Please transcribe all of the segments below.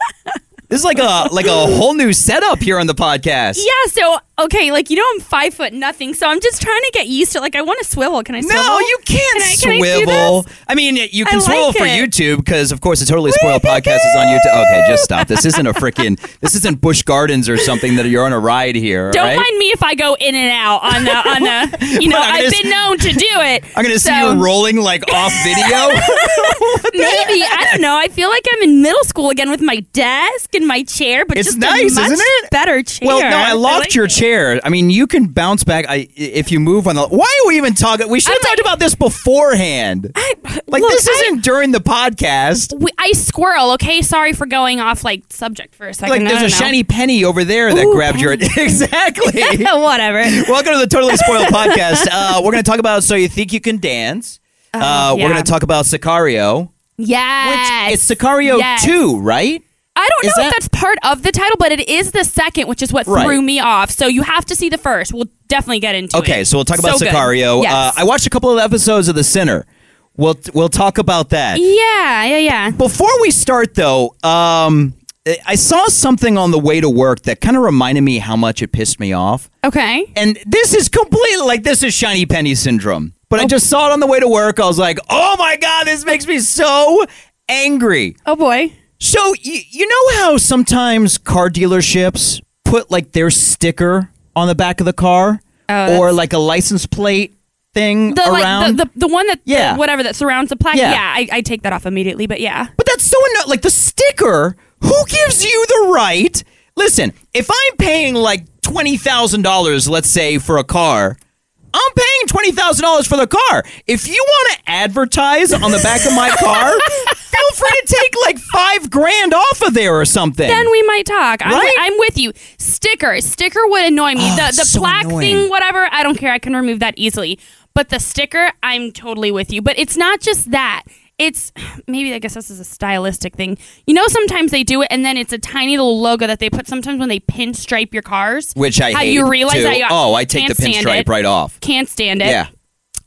This is like a like a whole new setup here on the podcast. Yeah, so okay, like you know I'm five foot nothing, so I'm just trying to get used to like I want to swivel. Can I swivel? No, you can't Can I- can swivel. this? I, mean, you I can swivel for. YouTube because, of course, the Totally Spoiled podcast is on YouTube. Okay, just stop. This isn't a freaking. This isn't Busch Gardens or something that you're on a ride here. Don't right? mind me if I go in and out on the on the. You know, I've been known to do it. I'm gonna see you rolling like off video. Maybe I don't know. I feel like I'm in middle school again with my desk and my chair, but It's just nice, a much isn't it? better chair. Well, no, I loved like your it. chair. I mean, you can bounce back I, if you move on the. Why are we even talking? We should have talked about this beforehand. I, Like look, this isn't during the podcast. we, I squirrel. Okay, sorry for going off like subject for a second. Like there's a know. shiny penny over there that Ooh, grabbed your exactly. Whatever. Welcome to the Totally Spoiled podcast. Uh, we're going to talk about So You Think You Can Dance. Uh, We're going to talk about Sicario. Yes. Which it's Sicario Yes. 2, right? I don't Is know that- if that's part of the title, but it is the second, which is what Right. threw me off. So you have to see the first. We'll definitely get into it. Okay, so we'll talk about So. Sicario. Yes. Uh, I watched a couple of episodes of The Sinner. We'll we'll talk about that. yeah, yeah, yeah. Before we start, though, um, I saw something on the way to work that kind of reminded me how much it pissed me off. Okay. And this is completely like this is shiny penny syndrome. But I just saw it on the way to work. I was like, "Oh my god, this makes me so angry." Oh boy. So y- you know how sometimes car dealerships put like their sticker on the back of the car Oh, or like a license plate thing The around? like the, the the one that Yeah. the, whatever that surrounds the plaque. Yeah. Yeah, I, I take that off immediately. But yeah. But that's so anno- like the sticker. Who gives you the right? Listen, if I'm paying like twenty thousand dollars, let's say for a car, I'm paying twenty thousand dollars for the car. If you want to advertise on the back of my car, feel free to take like five grand off of there or something. Then we might talk. I'm, Right? I'm with you. Sticker, sticker would annoy me. Oh, the it's the so plaque annoying. thing, whatever. I don't care. I can remove that easily. But the sticker, I'm totally with you. But it's not just that. It's maybe I guess this is a stylistic thing. You know, sometimes they do it, and then it's a tiny little logo that they put. Sometimes when they pinstripe your cars, Which I how hate, you realize too. Oh, I take the pinstripe it. right off. Can't stand it. Yeah.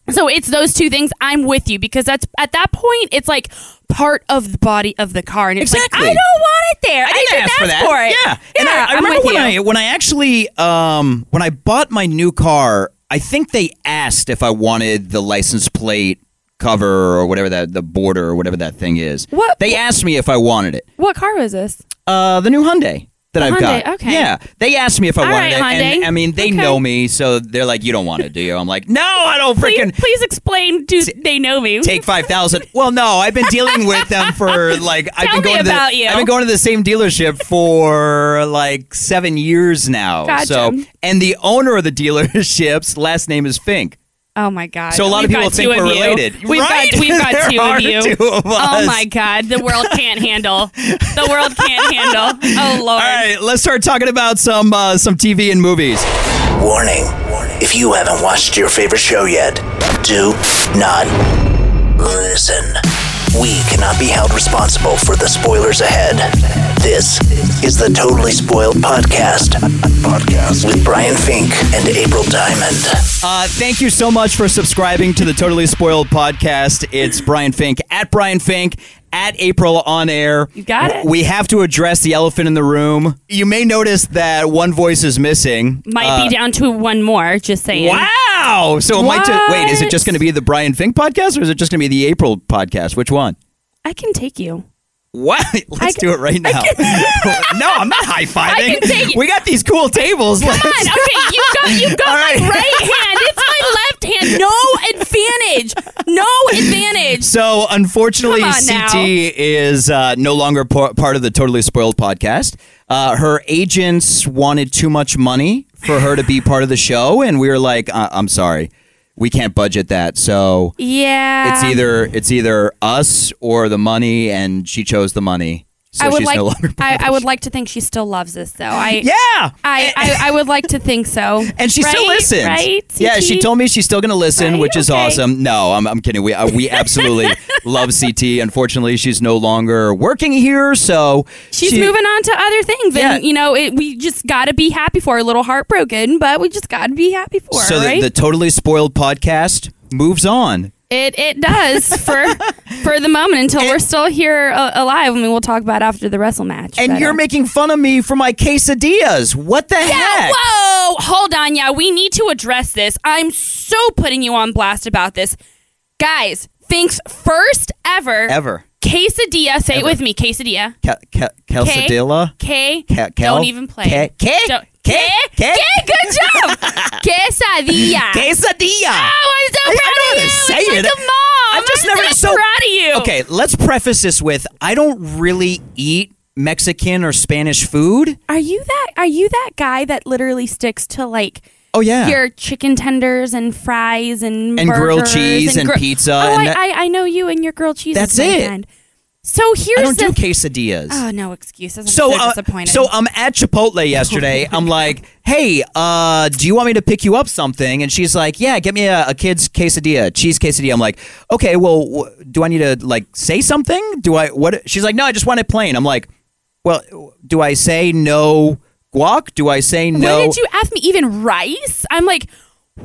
So it's those two things. I'm with you because that's at that point it's like part of the body of the car, and it's Exactly. like I don't want it there. I, didn't didn't ask for that. for it. Yeah, and I, I remember when you. I when I actually um when I bought my new car, I think they asked if I wanted the license plate cover or whatever that the border or whatever that thing is. What- they asked me if I wanted it. What car was this? Uh, the new Hyundai that I've Hyundai, got. okay. Yeah, they asked me if I All wanted right, it, and Hyundai. I mean they Okay. know me, so they're like, "You don't want it, do you?" I'm like, "No, I don't Please, freaking." please explain. Do they know me? Take five thousand. Well, no, I've been dealing with them for like I've been going to the you. I've been going to the same dealership for like seven years now. Gotcha. So, and the owner of the dealership's last name is Fink. Oh my god! So a lot of We've people got think of we're you. related. We've Right? got we've got There two are of you. two of Oh my god! The world can't handle. The world can't handle. Oh lord! All right, let's start talking about some uh, some TV and movies. Warning. If you haven't watched your favorite show yet, do not listen. We cannot be held responsible for the spoilers ahead. This is the Totally Spoiled Podcast. Podcast with Brian Fink and April Diamond. Uh, thank you so much for subscribing to the Totally Spoiled podcast. It's Brian Fink at Brian Fink at April on air. You got it. We have to address the elephant in the room. You may notice that one voice is missing. Might Uh, be down to one more. Just saying. Wow! So it might. Ju- wait, is it just going to be the Brian Fink podcast, or is it just going to be the April podcast? Which one? I can take you. What? Let's do it right now. no, I'm not high I fiving. can take it. We got these cool tables. Come Let's- on. Okay, you got you got All my right. hand. It's my left hand. No advantage. No advantage. So, unfortunately, Come on now. CT is uh, no longer par- part of the Totally Spoiled podcast. Uh, her agents wanted too much money for her to be part of the show, and we were like, uh, "I'm sorry, we can't budget that." So Yeah. it's either it's either us or the money, and she chose the money. So I would she's like no longer I, I would like to think she still loves us though. I Yeah. I, I, I would like to think so. And she still Right? listens. Right? Yeah, she told me she's still going to listen, Right? which is Okay. awesome. No, I'm, I'm kidding. We uh, we absolutely love CT. Unfortunately, she's no longer working here, so She's she- moving on to other things, Yeah. and you know, it, we just got to be happy for her. A little heartbroken, but we just got to be happy for her. So the, the totally spoiled podcast moves on. It it does for for the moment until we're still here uh, alive. I mean, we'll talk about after the wrestle match. And you're uh, making fun of me for my quesadillas. What the yeah, heck? whoa, hold on. Yeah, we need to address this. I'm so putting you on blast about this, guys. Thanks first ever Ever. quesadilla. Say it with me, quesadilla. Quesadilla? K. Ca- cal- Don't even play. Ca- K- Don't- K. K- K. Good job. quesadilla. Quesadilla. Oh, I'm so I- I proud know of how to you. say It's it. Like a mom. I've just I'm never so, so proud of you. Okay, let's preface this with I don't really eat Mexican or Spanish food. Are you that? Are you that guy that literally sticks to like? Oh yeah. Your chicken tenders and fries and And grilled cheese and gr- pizza Oh, and I, that- I, I know you and your grilled cheese. That's it. So here's I don't the. do quesadillas. oh no excuses. I'm so, so, uh, disappointed. so I'm at Chipotle yesterday. I'm like, "Hey, uh, do you want me to pick you up something?" And she's like, "Yeah, get me a, a kid's quesadilla, cheese quesadilla." I'm like, "Okay, well, do I need to like say something? Do I what?" She's like, "No, I just want it plain." I'm like, "Well, do I say no guac? Do I say no?" Why did you ask me even rice? I'm like,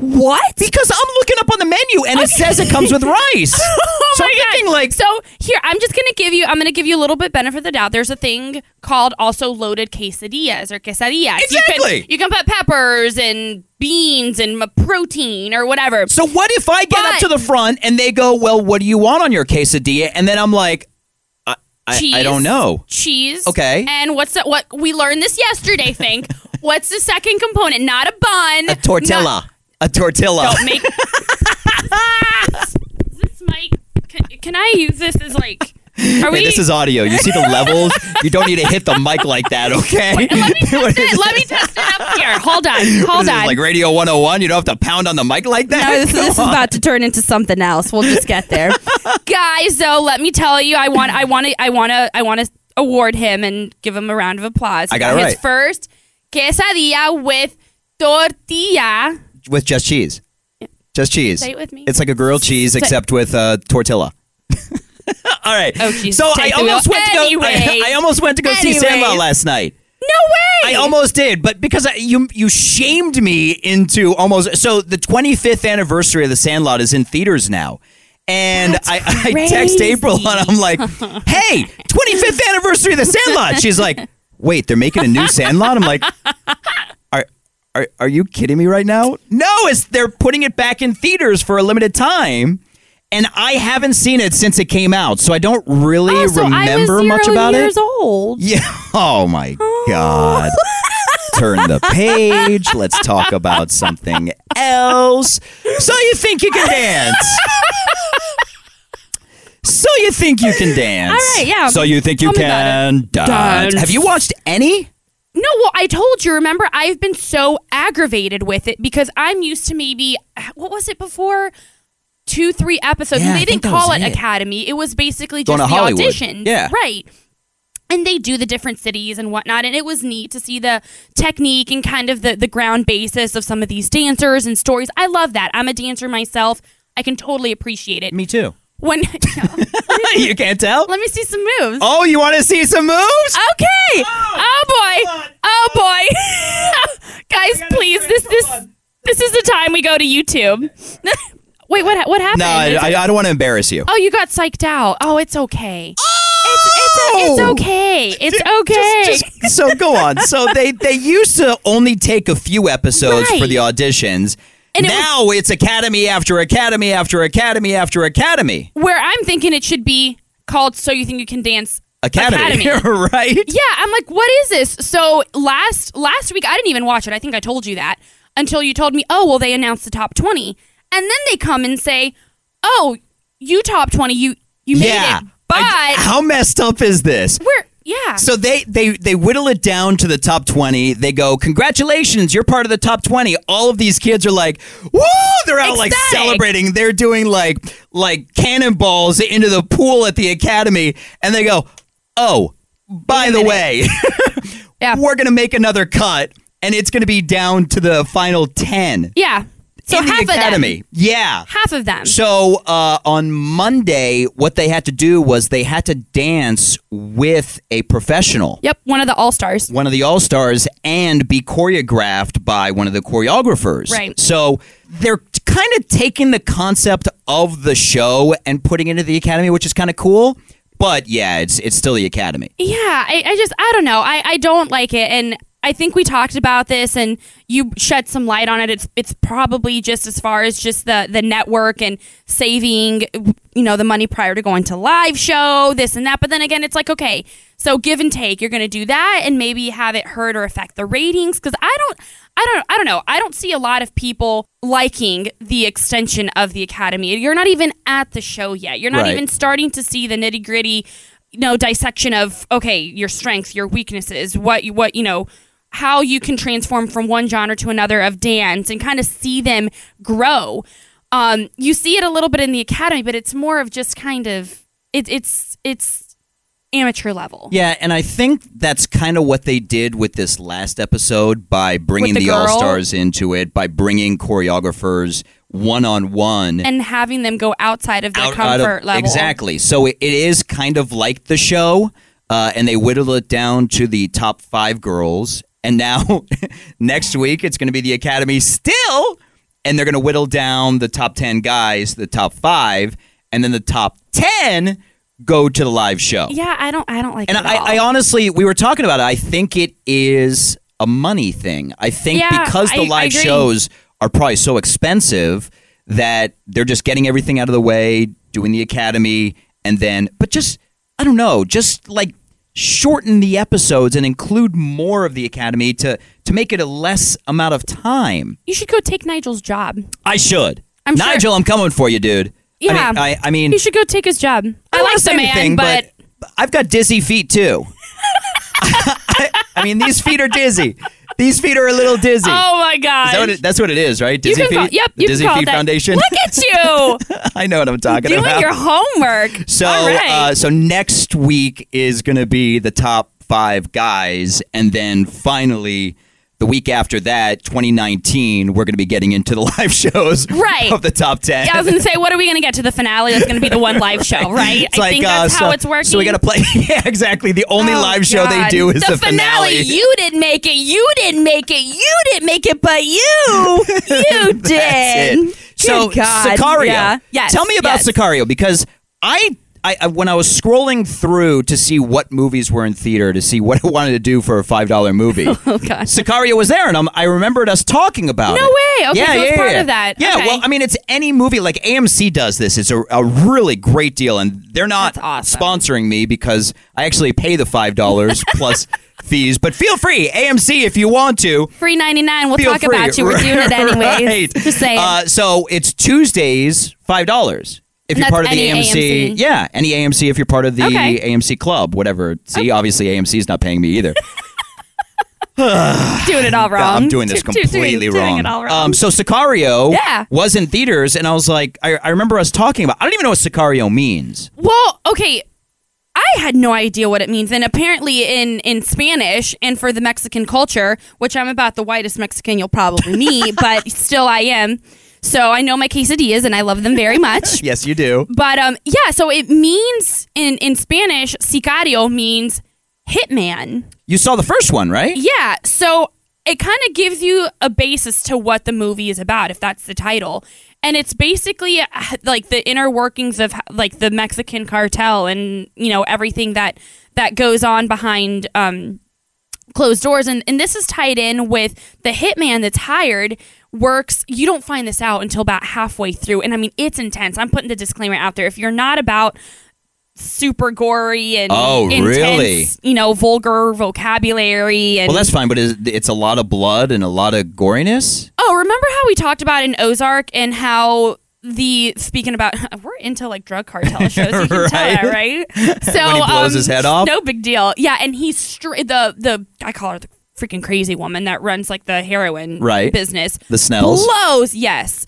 what? Because I'm looking up on the menu and it says it comes with rice. Oh so my I'm God. thinking like, so here I'm just gonna give you I'm gonna give you a little bit benefit of the doubt. There's a thing called also loaded quesadillas or quesadillas. Exactly. You can, you can put peppers and beans and protein or whatever. so what if I get up to the front and they go, "Well, what do you want on your quesadilla?" And then I'm like, I, I, cheese. I don't know. Cheese. Okay. And what's the, what we learned this yesterday? Think. what's the second component? Not a bun. A tortilla. not- a tortilla. don't make. Is this mic? Can, can I use this as like? Are we? Hey, this is audio. You see the levels? You don't need to hit the mic like that, okay? Let me test it. Let me test it up here. Hold on. What is Hold this, on. like Radio 101? You don't have to pound on the mic like that? No, this, this is about to turn into something else. We'll just get there, guys. Though, let me tell you, I want, I want to, I want to, I want to award him and give him a round of applause. I got for it his right. first quesadilla with tortilla. With just cheese. Just cheese. Say it with me. It's like a grilled cheese Say- except with uh, tortilla. All right. Oh, so I take the wheel. almost went to go. Anyway. I, I almost went to go see Anyway. Sandlot last night. No way. I almost did, but because I, you you shamed me into almost. So the 25th anniversary of the Sandlot is in theaters now. And I, I text crazy. April and I'm like, hey, 25th anniversary of the Sandlot. She's like, wait, they're making a new Sandlot? I'm like, are, are, are you kidding me right now? No, it's they're putting it back in theaters for a limited time. And I haven't seen it since it came out, so I don't really Oh, so I was remember much zero about it. years old. Yeah. Oh my oh. God. Turn the page. Let's talk about something else. So you think you can dance? So you think you can dance? All right, yeah. So you think you Tell can dance? Dance. Have you watched any? No, well, I told you. Remember, I've been so aggravated with it because I'm used to maybe what was it before? Two, three episodes. Yeah, And they think didn't call it it. Academy. It was basically just the Hollywood. auditions. Yeah. Right. And they do the different cities and whatnot, and it was neat to see the technique and kind of the, the ground basis of some of these dancers and stories. I love that. I'm a dancer myself. I can totally appreciate it. Me too. When you can't tell? let me see some moves. Oh, you want to see some moves? Okay. Oh, boy. Oh boy. Oh, Guys, please. This this this is the time we go to YouTube. Wait, what what happened? No, I, I, I don't want to embarrass you. oh, you got psyched out. Oh, it's okay. It's Oh! it's, it's oh! okay. It's okay. Just- just- so go on. So they they used to only take a few episodes for the auditions. And it was- now it's academy after academy after academy after academy. Where I'm thinking it should be called "So You Think You Can Dance." Academy, right? Yeah, I'm like, what is this? So last last week, I didn't even watch it. I think I told you that until you told me, oh, well, they announced the top twenty, and then they come and say, oh, you top twenty, you you made yeah. it, but I- how messed up is this? we're yeah. So they they they whittle it down to the top 20. They go, "Congratulations, you're part of the top 20." All of these kids are like, "Woo!" They're out like Ecstatic. celebrating. They're doing like like cannonballs into the pool at the academy and they go, "Oh, by a the minute. way, Yeah. we're going to make another cut and it's going to be down to the final 10 Yeah. So in half the academy. of them. Yeah. Half of them. So uh, on Monday, what they had to do was they had to dance with a professional, Yep. One of the all stars. one of the all stars, and be choreographed by one of the choreographers. Right. So they're kind of taking the concept of the show and putting it into the academy, which is kind of cool. But yeah, it's it's still the academy. Yeah, I, I just I don't know. I, I don't like it and I think we talked about this and you shed some light on it. It's it's probably just as far as just the the network and saving you know the money prior to going to live show, this and that. But then again, it's like okay, so give and take. You're going to do that and maybe have it hurt or affect the ratings because I don't I don't I don't know. I don't see a lot of people liking the extension of the academy. You're not even at the show yet. You're not Right. even starting to see the nitty gritty you know dissection of okay your strengths your weaknesses what you what you know how you can transform from one genre to another of dance and kind of see them grow um, you see it a little bit in the academy but it's more of just kind of it, it's it's amateur level Yeah, and I think that's kind of what they did with this last episode by bringing With the, the all stars into it, by bringing choreographers one on one. and having them go outside of their out- out comfort of- level Exactly. So it, it is kind of like the show, uh, and they whittle it down to the top five girls. And now next week it's going to be the Academy still, and they're going to whittle down the top ten guys, the top five, and then the top ten go to the live show. yeah i don't i don't like And it at all. I, I honestly, we were talking about it. I think it is a money thing. I think Yeah, because the I- I live agree. shows are probably so expensive that they're just getting everything out of the way, doing the academy, and then, but just, I don't know, just like shorten the episodes and include more of the academy to to make it a less amount of time. you should go take nigel's job I should. I'm sure- Nigel, I'm coming for you, dude. yeah I mean, I, I mean you should go take his job i, don't like the man anything, but I've got dizzy feet too. I, I mean, these feet are dizzy. These feet are a little dizzy. oh my god that what it, that's what it is, right? Dizzy feet. call, yep, The you Dizzy Feet that. Foundation. Look at you I know what I'm talking doing about. Doing your homework. so, All right. uh, so next week is going to be the top five guys, and then finally. The week after that, 2019, we're going to be getting into the live shows Right. of the top 10. yeah, I was gonna say, what are we gonna get to the finale? That's gonna be the one live show, right? It's I like, think uh, that's so, how it's working. So we got to play. Yeah, exactly. The only Oh, live show they do is the, finale. You didn't make it. You didn't make it. You didn't make it, but you, you did. It. So Good God. Sicario. Yeah. Yes. Tell me about yes. Sicario because I, I, I- when I was scrolling through to see what movies were in theater to see what I wanted to do for a five dollar movie. Oh God. Sicario was there, and I'm, I remembered us talking about it. No way. Okay, yeah, so yeah, part yeah. of that. Yeah, Okay. well, I mean, it's any movie like AMC does this. It's a, a really great deal, and they're not awesome. sponsoring me because I actually pay the five dollars plus fees. But feel free, AMC, if you want to. Free ninety nine. We'll Feel talk free. about you. We're doing it anyways. Right. Just saying. Uh, so it's Tuesdays, five dollars. If And you're part of the AMC, AMC. yeah, any AMC. If you're part of the Okay. AMC club, whatever. See, obviously AMC is not paying me either. doing it all wrong. I'm doing this completely doing, wrong. Doing all wrong. Um, so Sicario Yeah. was in theaters, and I was like, I, I remember us talking about. I don't even know what Sicario means. Well, okay. I had no idea what it means, and apparently in in Spanish and for the Mexican culture, which I'm about the whitest Mexican you'll probably meet, but still I am. So I know my quesadillas, and I love them very much. Yes, you do. But um, yeah. So it means in in Spanish, sicario means hitman. You saw the first one, right? Yeah. So it kind of gives you a basis to what the movie is about, if that's the title. And it's basically uh, like the inner workings of like the Mexican cartel and you know everything that that goes on behind um, closed doors. And and this is tied in with the hitman that's hired works. You don't find this out until about halfway through. And I mean, it's intense. I'm putting the disclaimer out there. If you're not about super gory and Oh, intense, really? you know, vulgar vocabulary and Well, that's fine, but it's a lot of blood and a lot of goriness. Oh, remember how we talked about in Ozark and how the speaking about we're into like drug cartel shows. You can tell that, right? So When he blows um, his head off? no big deal. Yeah, and he's straight the the I call her the freaking crazy woman that runs like the heroin Right. business. The Snells. blows yes,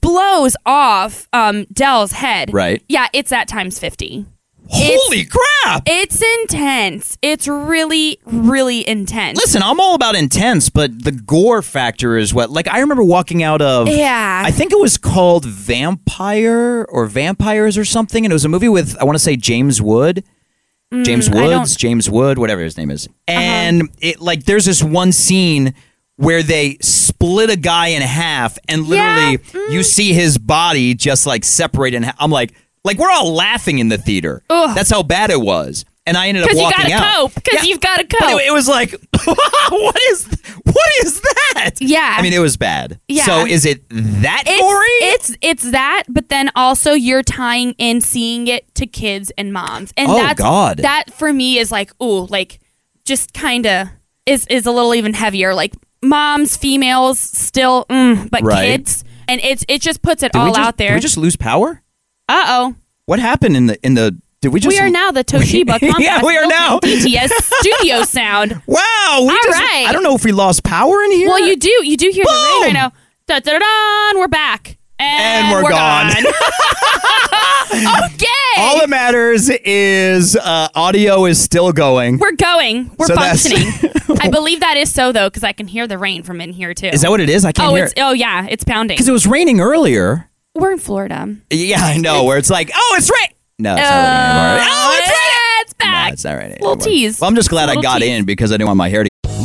blows off um Del's head. Right. Yeah, it's at times fifty. Holy crap! It's intense. It's really, really intense. Listen, I'm all about intense, but the gore factor is what. Like, I remember walking out of. Yeah. I think it was called Vampire or Vampires or something, and it was a movie with I want to say James Wood. James Mm, Uh-huh. Woods, James Wood, whatever his name is. And it like there's this one scene where they split a guy in half and literally Yeah, mm. you see his body just like separate in half. I'm like like we're all laughing in the theater. Ugh. That's how bad it was. And I ended up Because you walking gotta out. cope. Because Yeah. you've gotta But cope. it, it was like, what is what is that? Yeah. I mean, it was bad. Yeah. So is it that it's, gory? it's it's that, but then also you're tying in seeing it to kids and moms, and Oh, that's God. that for me is like ooh, like just kind of is is a little even heavier. Like moms, females, still, mm, but Right. kids, and it's it just puts it Did all just- out Did there. we just lose power? Uh oh. What happened in the in the? Did we just? We are now the Toshiba Yeah, we are now. DTS studio sound. Wow. We All just, right. I don't know if we lost power in here. Well, you do you do hear the rain Boom! right now. Da da da. We're back. And, And we're gone. okay. All that matters is uh, audio is still going. We're going. We're So functioning. I believe that is so though, because I can hear the rain from in here too. Is that what it is? I can't oh, hear it's it. oh yeah, it's pounding. Because it was raining earlier. We're in Florida. Yeah, I know. Where it's like, oh, it's rain. No, it's not raining anymore. Oh, it's raining. It's back. No, it's not raining. Little anymore. tease. Well, I'm just glad I Little got tease. in because I didn't want my hair to.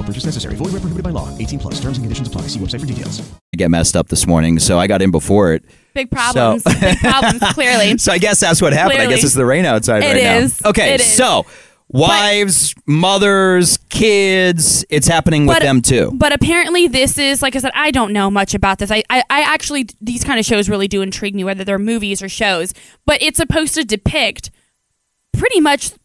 No purchase necessary. Void where prohibited by law. 18 plus. Terms and conditions apply. See website for details. I get messed up this morning, so I got in before it. Big problems. Big problems. Clearly. So I guess that's what happened. I guess it's the rain outside It right is. now. Okay, It is. so wives, mothers, kids, it's happening with them too. But apparently, this is like I said. I don't know much about this. I, I, I actually these kind of shows really do intrigue me, whether they're movies or shows. But it's supposed to depict pretty much the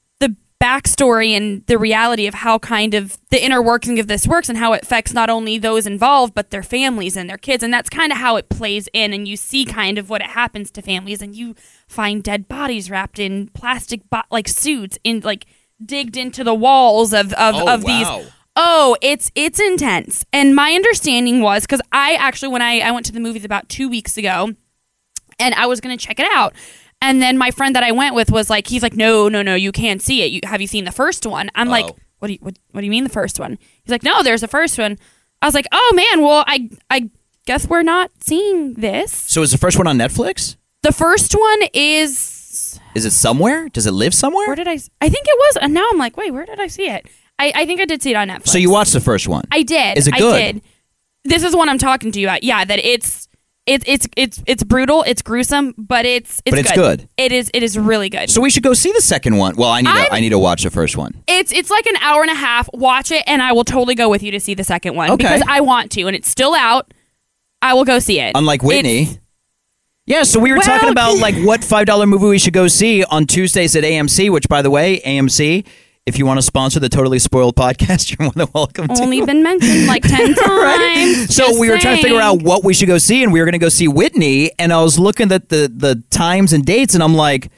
backstory and the reality of how kind of the inner working of this works and how it affects not only those involved but their families and their kids and that's kind of how it plays in and you see kind of what it happens to families and you find dead bodies wrapped in plastic bo- like suits in like digged into the walls of of, Oh, of wow. these Oh, it's it's intense. And my understanding was because I actually when I, I went to the movies about two weeks ago and I was gonna check it out. And then my friend that I went with was like, he's like, no, no, no, you can't see it. You have you seen the first one? I'm like, Oh. what do you what, what do you mean the first one? He's like, no, there's a first one. I was like, oh man, well I I guess we're not seeing this. So is the first one on Netflix? The first one is Is it somewhere? Does it live somewhere? where did I? I think it was. And now I'm like, wait, where did I see it? I, I think I did see it on Netflix. so you watched the first one? I did. Is it I good? did. This is what I'm talking to you about. Yeah, that it's it's it's it's it's brutal. It's gruesome, but it's it's But it's good. It is it is really good. So we should go see the second one. Well, I need to, I'm- I need to watch the first one. it's it's like an hour and a half. Watch it, and I will totally go with you to see the second one Okay. because I want to, and it's still out. I will go see it. Unlike Whitney. It's- yeah, so we were Well, talking about like what five dollar movie we should go see on Tuesdays at AMC. Which, by the way, AMC, if you want to sponsor the Totally Spoiled podcast, you're more than welcome to. only been mentioned like ten times. So we were trying to figure out what we should go see, and we were going to go see Whitney. And I was looking at the the times and dates, and I'm like,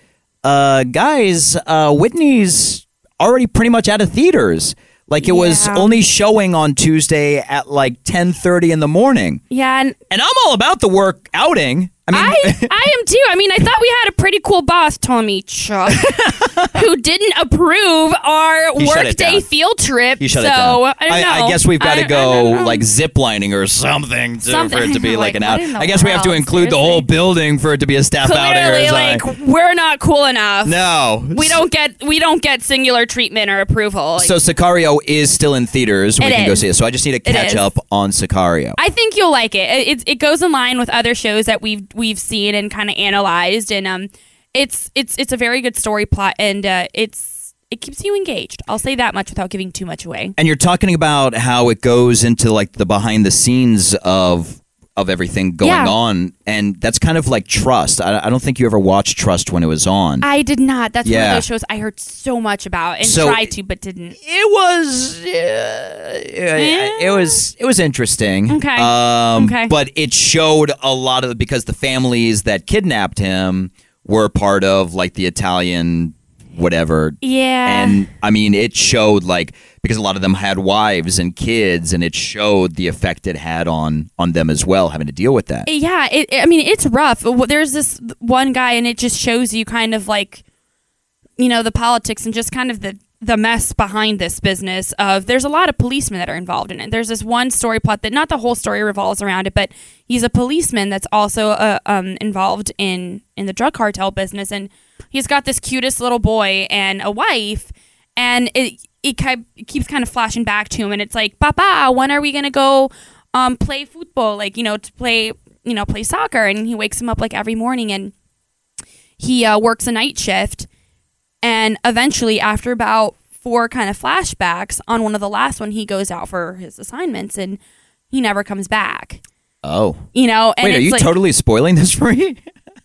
uh, guys, uh, Whitney's already pretty much out of theaters. Like it was only showing on Tuesday at like 10:30 in the morning. Yeah, and And I'm all about the work outing. I mean, I, I am too. I mean, I thought we had a pretty cool boss, Tommy Chuck, who didn't approve our He shut it workday down. field trip. You shut so it down. I don't know. I, guess we've got I- to I go don't know. like ziplining or something, to, for it to be like, Like, an what out. in the I guess we have to world? include the Seriously? whole building for it to be a staff outing. or Clearly, something. like we're not cool enough. no, we don't get we don't get singular treatment or approval. Like, So Sicario is still in theaters. We It can go is. see it. So I just need to catch is. up on Sicario. I think you'll like it. It, it. it goes in line with other shows that we've we've seen and kind of analyzed, and um, it's it's it's a very good story plot, and uh, it's it keeps you engaged. I'll say that much without giving too much away. and you're talking about how it goes into like the behind the scenes of of everything going Yeah. on, and that's kind of like Trust. I, I don't think you ever watched Trust when it was on. I did not. That's one of those shows I heard so much about and So- tried to, but didn't. it was uh, it was it was interesting. Okay. Um, Okay. But it showed a lot of because the families that kidnapped him were part of like the Italian whatever. Yeah. And I mean, it showed like because a lot of them had wives and kids, and it showed the effect it had on on them as well, having to deal with that. Yeah, it, I mean, it's rough. There's this one guy, and it just shows you kind of like, you know, the politics and just kind of the the mess behind this business. Of there's a lot of policemen that are involved in it. There's this one story plot that not the whole story revolves around it, but he's a policeman that's also uh, um, involved in in the drug cartel business, and he's got this cutest little boy and a wife, and it it, it keeps kind of flashing back to him, and it's like, Papa, when are we gonna go? um, play football, like you know, to play you know play soccer, and he wakes him up like every morning, and he uh, works a night shift, and eventually, after about four kind of flashbacks, on one of the last one, he goes out for his assignments, and he never comes back. Oh, You know, and wait, are you like, totally spoiling this for me?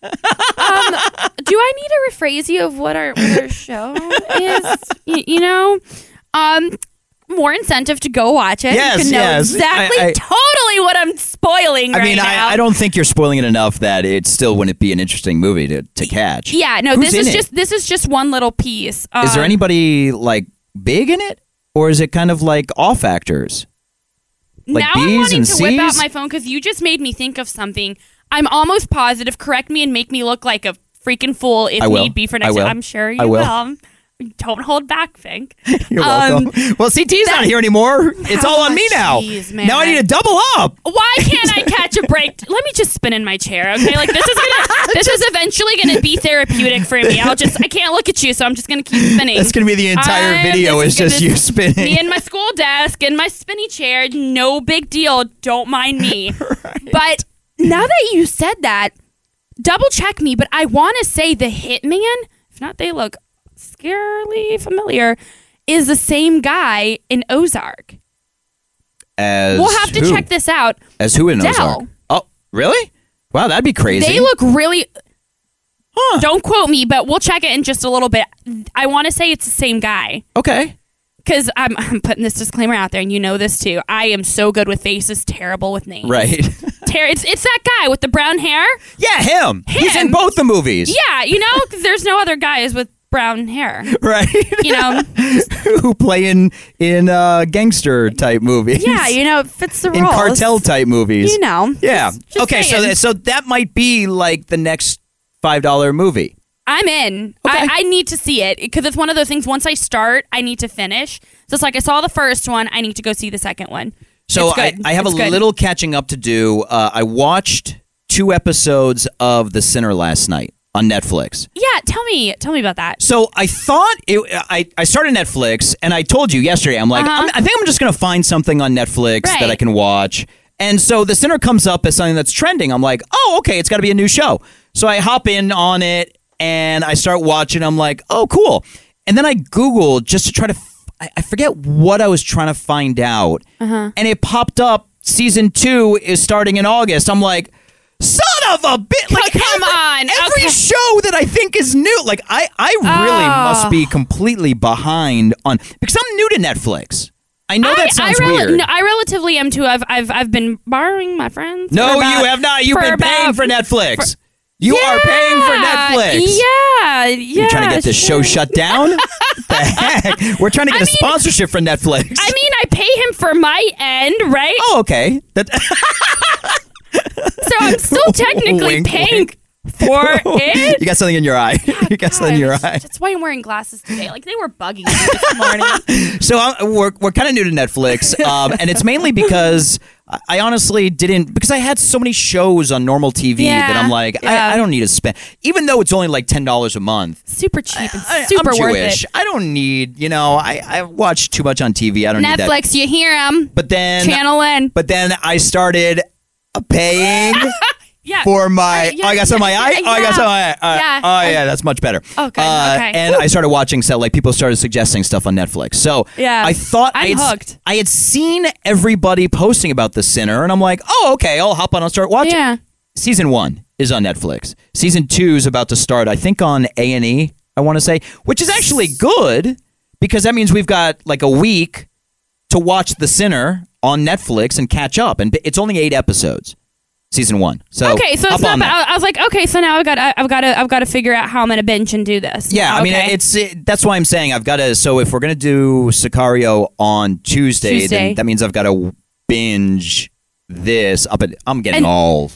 do I need to rephrase you of what our, what our show is? You, you know, um, more incentive to go watch it. Yes, you can know yes. exactly, I- I- totally what I'm spoiling I right mean, now. I, I don't think you're spoiling it enough that it still wouldn't be an interesting movie to, to catch. Yeah, no, Who's this is it? just this is just one little piece. Is there Um, anybody like big in it, or is it kind of like off actors? like now I'm wanting and to whip out my phone because you just made me think of something. I'm almost positive. Correct me and make me look like a freaking fool if I will. need be for I next. will. I'm sure you I will. Don't hold back, Fink. You're Um, welcome. well, CT's not here anymore. It's all on me now. man. Now I need to double up. Why can't I catch a break? Let me just spin in my chair, okay? Like this is gonna, this is eventually gonna be therapeutic for me. I'll just, I can't look at you, so I'm just gonna keep spinning. That's gonna be the entire I'm video. Is just you spinning. Me and my school desk and my spinny chair. No big deal. Don't mind me. But now that you said that, double check me. But I want to say the Hitman, if not, they look scarily familiar, is the same guy in Ozark. As we'll have to who? check this out. As who in Del. Ozark? Oh, really? Wow, that'd be crazy. They look really. Huh. Don't quote me, but we'll check it in just a little bit. I want to say it's the same guy okay. because I'm, I'm putting this disclaimer out there, and you know this too. I am so good with faces, terrible with names. Right. Ter- it's it's that guy with the brown hair. yeah, him. He's in both the movies. Yeah, you know, there's no other guys with brown hair. Right. You know, who play in in uh, gangster type movies? yeah, you know, it fits the in roles. cartel type movies. You know, Yeah. Just- just okay, so that, so that might be like the next five dollar movie. I'm in. Okay. I, I need to see it because it's one of those things. Once I start, I need to finish. So it's like I saw the first one. I need to go see the second one. So I. I have It's a good. little catching up to do. Uh, I watched two episodes of The Sinner last night on Netflix. Yeah, tell me, tell me about that. So I thought it, I I started Netflix, and I told you yesterday. I'm like, Uh-huh. I'm, I think I'm just gonna find something on Netflix that I can watch. And so The Sinner comes up as something that's trending. I'm like, oh, okay, it's got to be a new show. So I hop in on it and I start watching. I'm like, oh, cool. And then I Googled just to try to. f- I, I forget what I was trying to find out, Uh-huh. and it popped up. Season two is starting in August. I'm like. Son of a bit! Like come every, on, Every okay. show that I think is new, like I, I really Oh. must be completely behind on because I'm new to Netflix. I know that sounds I, rel- weird. No, I relatively am too. I've I've I've been borrowing my friends. No, about- you have not. You've for been paying about- for Netflix. you are paying for Netflix. Yeah, yeah. You're trying to get this show shut down? the heck? We're trying to get I a mean- sponsorship for Netflix. I mean, I pay him for my end, right? oh, okay. That, So I'm still technically Wink, paying wink. for it. you got something in your eye. you got something in your eye. That's why I'm wearing glasses today. Like they were bugging me this morning. So I'm, we're we're kind of new to Netflix, um, and it's mainly because I- I honestly didn't because I had so many shows on normal TV that I'm like yeah. I, I don't need to spend even though it's only like ten dollars a month. Super cheap and I, super I'm worth Jewish. it. I don't need you know I I watch too much on TV. I don't need. Netflix, you hear them? But then Channel in. but then I started paying Yeah. for my. Uh, yeah, oh, I got some on my eye. Oh, I got some my eye. Uh, yeah. Oh, yeah, that's much better. Good. Uh, Okay. And I started watching so like people started suggesting stuff on Netflix. So Yeah. I thought I I'm had, hooked. I had seen everybody posting about the Sinner, and I'm like, oh, okay, I'll hop on and start watching. Yeah. Season one is on Netflix. Season two is about to start. I think on A and E. I want to say, which is actually good because that means we've got like a week to watch The Sinner on Netflix and catch up. And it's only eight episodes, season one. So okay, so it's not. I, was like, okay, so now I've got, I've got to, I've got to figure out how I'm going to binge and do this. Yeah, I mean, it's it, that's why I'm saying I've got to. So if we're gonna do Sicario on Tuesday, Tuesday. then that means I've got to binge this up. At, I'm getting And- all.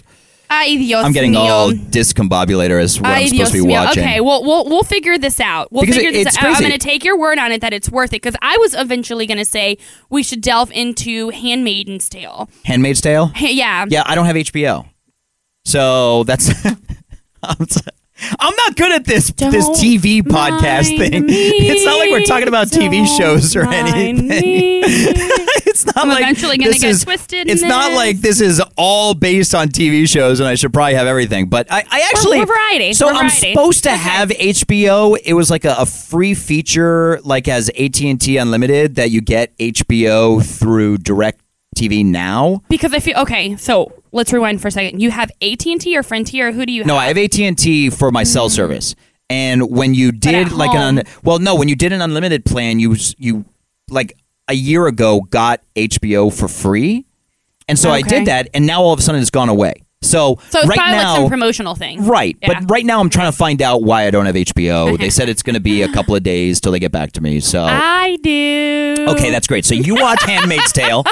Ah, Ay, Dios I'm getting mío. all discombobulated as what Ay, I'm ah, supposed to Dios be mío. watching. Okay, well, we'll we'll figure this out. We'll Because figure it- this out. I'm going to take your word on it that it's worth it because I was eventually going to say we should delve into Handmaiden's Tale. Handmaid's Tale. Yeah. Yeah, I don't have HBO, so that's. I'm, not good at this this Don't TV podcast thing. me, It's not like we're talking about TV shows or anything. It's not I'm like eventually gonna this get is- twisted It's not this. like this is all based on TV shows, and I should probably have everything. But I, I actually we're variety. So We're I'm variety. supposed to Okay. have HBO. It was like a, a free feature, like as AT and T Unlimited, that you get HBO through Direct TV now. Because I feel okay. So let's rewind for a second. You have AT and T or Frontier. Who do you? No. I have AT and T for my cell hmm. service. And when you did like an home. un- well, no, when you did an unlimited plan, you you like a year ago got HBO for free, and so I did that, and now all of a sudden it's gone away. So, So it's right now, like some promotional thing. right? Yeah. But right now, I'm trying to find out why I don't have HBO. they said it's going to be a couple of days till they get back to me. So. I do. Okay, that's great. So you watch *Handmaid's Tale*.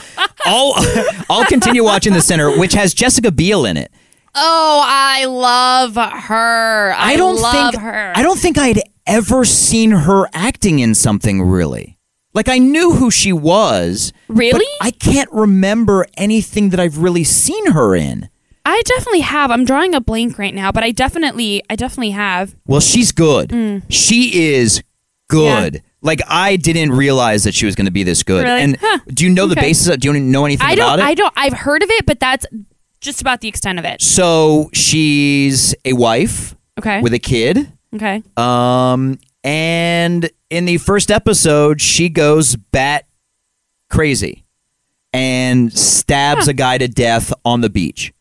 I'll I'll continue watching *The Sinner*, which has Jessica Biel in it. Oh, I love her. I, I don't love think her. I don't think I'd ever seen her acting in something really. Like I knew who she was. but Really? I can't remember anything that I've really seen her in. I definitely have. I'm drawing a blank right now, but I definitely, I definitely have. Well, she's good. Mm. She is good. Like I didn't realize that she was going to be this good. Really? And Huh. do you know the basis? Of, do you know anything I about don't. it? I don't. I've heard of it, but that's just about the extent of it. So she's a wife Okay. with a kid. okay. Um, and in the first episode, she goes bat crazy and stabs Huh. a guy to death on the beach.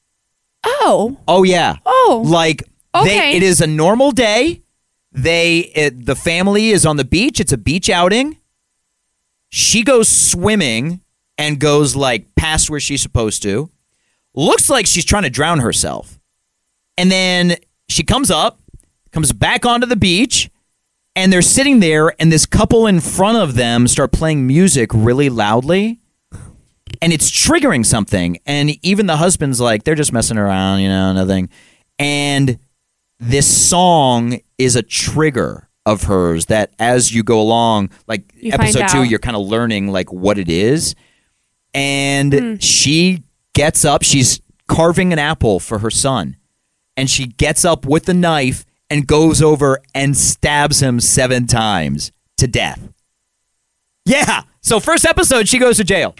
Oh. Oh yeah. Oh. Like Okay. they, it is a normal day. They it, the family is on the beach. It's a beach outing. She goes swimming and goes like past where she's supposed to. Looks like she's trying to drown herself. And then she comes up, comes back onto the beach, and they're sitting there and this couple in front of them start playing music really loudly and it's triggering something. And even the husband's like they're just messing around you know nothing. And this song is a trigger of hers that as you go along like You episode 2 you're kind of learning like what it is. And Hmm. she gets up she's carving an apple for her son. And she gets up with the knife and goes over and stabs him 7 times to death yeah so first episode she goes to jail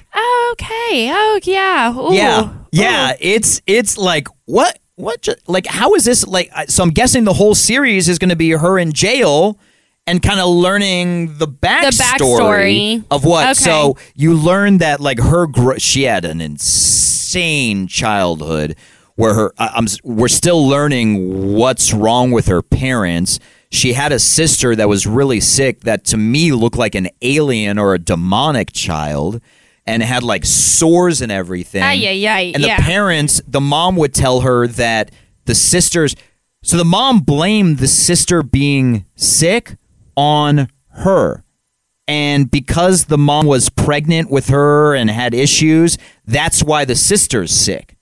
Okay. Oh yeah. Ooh. yeah, yeah. Ooh. It's it's like what what ju- like how is this like? So I'm guessing the whole series is going to be her in jail and kind of learning the backstory, backstory. of what. Okay. So you learn that like her gr- she had an insane childhood where her I- I'm we're still learning what's wrong with her parents. She had a sister that was really sick that to me looked like an alien or a demonic child and had like sores and everything. Ay, ay, ay, And the yeah. parents, the mom would tell her that the sisters, so the mom blamed the sister being sick on her. And because the mom was pregnant with her and had issues, that's why the sister's sick.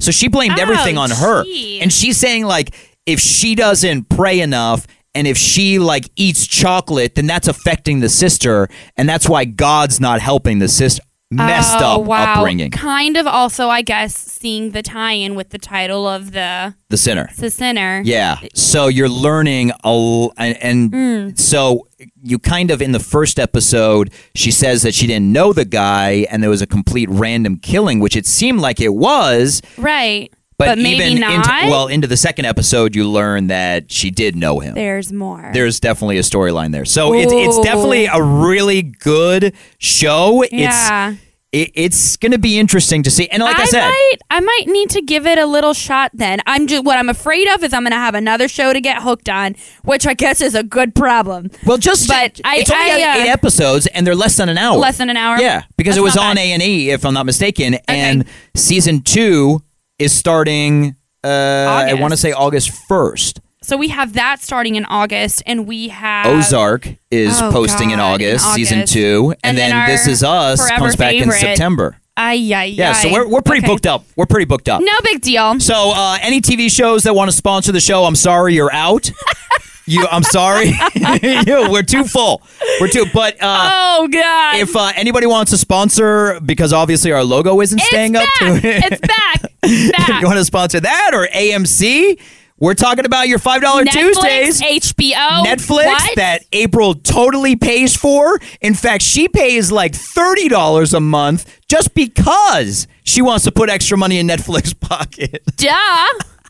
So she blamed Oh, everything on her. And she's saying like if she doesn't pray enough and if she like eats chocolate, then that's affecting the sister and that's why God's not helping the sister. Messed oh, up wow. upbringing. Kind of also, I guess, seeing the tie-in with the title of the The sinner. the sinner. Yeah. So you're learning a l- and, and Mm. so you kind of in the first episode she says that she didn't know the guy and there was a complete random killing which it seemed like it was Right. But maybe even not? Into, well, into the second episode, you learn that she did know him. There's more. There's definitely a storyline there. So it's it's definitely a really good show. Yeah. It's it, it's going to be interesting to see. And like I, said, might, I might need to give it a little shot. Then I'm just what I'm afraid of is I'm going to have another show to get hooked on, which I guess is a good problem. well, just But I- it's only I, got uh, eight episodes, and they're less than an hour. Less than an hour. Yeah, because That's it was on. A and E, if I'm not mistaken, and season two is starting. Uh, I want to say August first. So we have that starting in August, and we have Ozark is Oh, posting in God, in August, season two, and, And then then, This Is Us comes back in favorite. September. Ay, ay, Yeah, so we're, we're pretty Okay. booked up. We're pretty booked up. No big deal. So uh, any TV shows that want to sponsor the show, I'm sorry, you're out. you, I'm sorry, You- we're too full. We're too. But uh, oh God! if uh, anybody wants to sponsor, because obviously our logo isn't staying it's up to it, it's back. You want to sponsor that or AMC? We're talking about your five dollar Tuesdays. HBO, Netflix what? that April totally pays for. In fact, she pays like thirty dollars a month just because she wants to put extra money in Netflix pocket. Duh.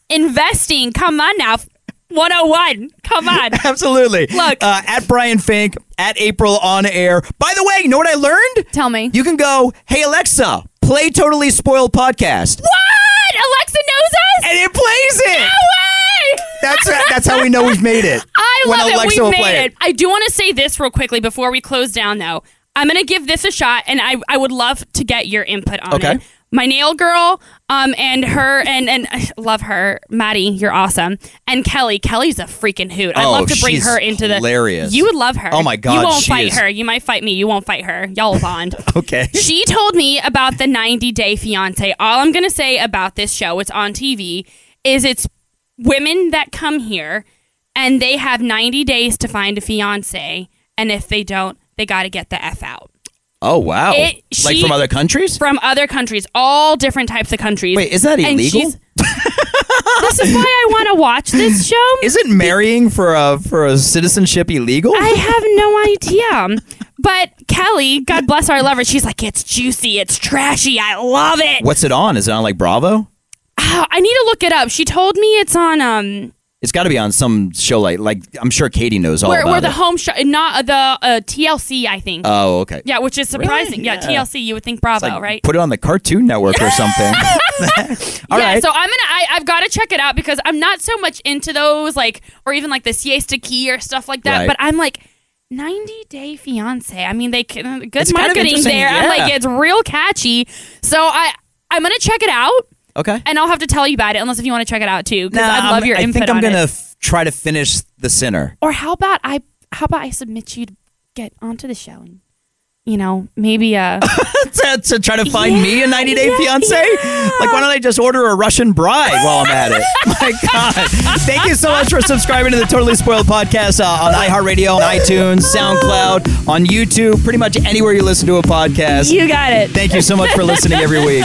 Investing. Come on now. 101. Come on. Absolutely. Look. uh, at Brian Fink, at April on air. By the way, you know what I learned? Tell me. You can go, hey Alexa, play Totally Spoiled podcast, what? Alexa knows us? and it plays it. no way! That's that's how we know we've made it. I when love Alexa it. We play made it. I do want to say this real quickly before we close down, though. I'm going to give this a shot, and I, I would love to get your input on Okay. it. My nail girl, um, and her, and and I love her, Maddie. You're awesome, and Kelly. Kelly's a freaking hoot. I'd Oh, love to bring her into hilarious. the. You would love her. Oh my God, You won't fight is- her. You might fight me. You won't fight her. Y'all will bond. Okay. She told me about the 90 Day Fiance. All I'm going to say about this show, it's on TV, is it's women that come here and they have 90 days to find a fiance. And if they don't, they got to get the F out. Oh wow! It- like she- from other countries? From other countries, all different types of countries. Wait, is that illegal? this is why I want to watch this show. Isn't marrying for a for a citizenship illegal? I have no idea. But Kelly, God bless our lover, she's like, it's juicy, it's trashy, I love it. What's it on? Is it on like Bravo? Ah, I need to look it up. She told me it's on um It's got to be on some show like like I'm sure Katie knows all where, about where the it. home show, not the uh, TLC, I think. oh, okay. yeah, which is surprising. Yeah. Yeah. TLC. You would think Bravo, Like, right? Put it on the Cartoon Network or something. All yeah, right. so I'm gonna. I, I've got to check it out because I'm not so much into those, like, or even like the Siesta Key or stuff like that. Right. But I'm like, 90 Day Fiance. I mean, they can uh, good It's kind of marketing interesting, there. I'm like, it's real catchy. So I I'm gonna check it out, okay. and I'll have to tell you about it, unless if you want to check it out too, because I'd love your I input think I'm on gonna it. f- try to finish The Sinner. Or how about I how about I submit you to get onto the show and you know maybe uh to, to try to find me a 90 Day yeah, Fiance? Like, why don't I just order a Russian bride while I'm at it? My God. Thank you so much for subscribing to the Totally Spoiled podcast uh, on iHeartRadio, on iTunes, SoundCloud, on YouTube, pretty much anywhere you listen to a podcast. you got it. Thank you so much for listening every week.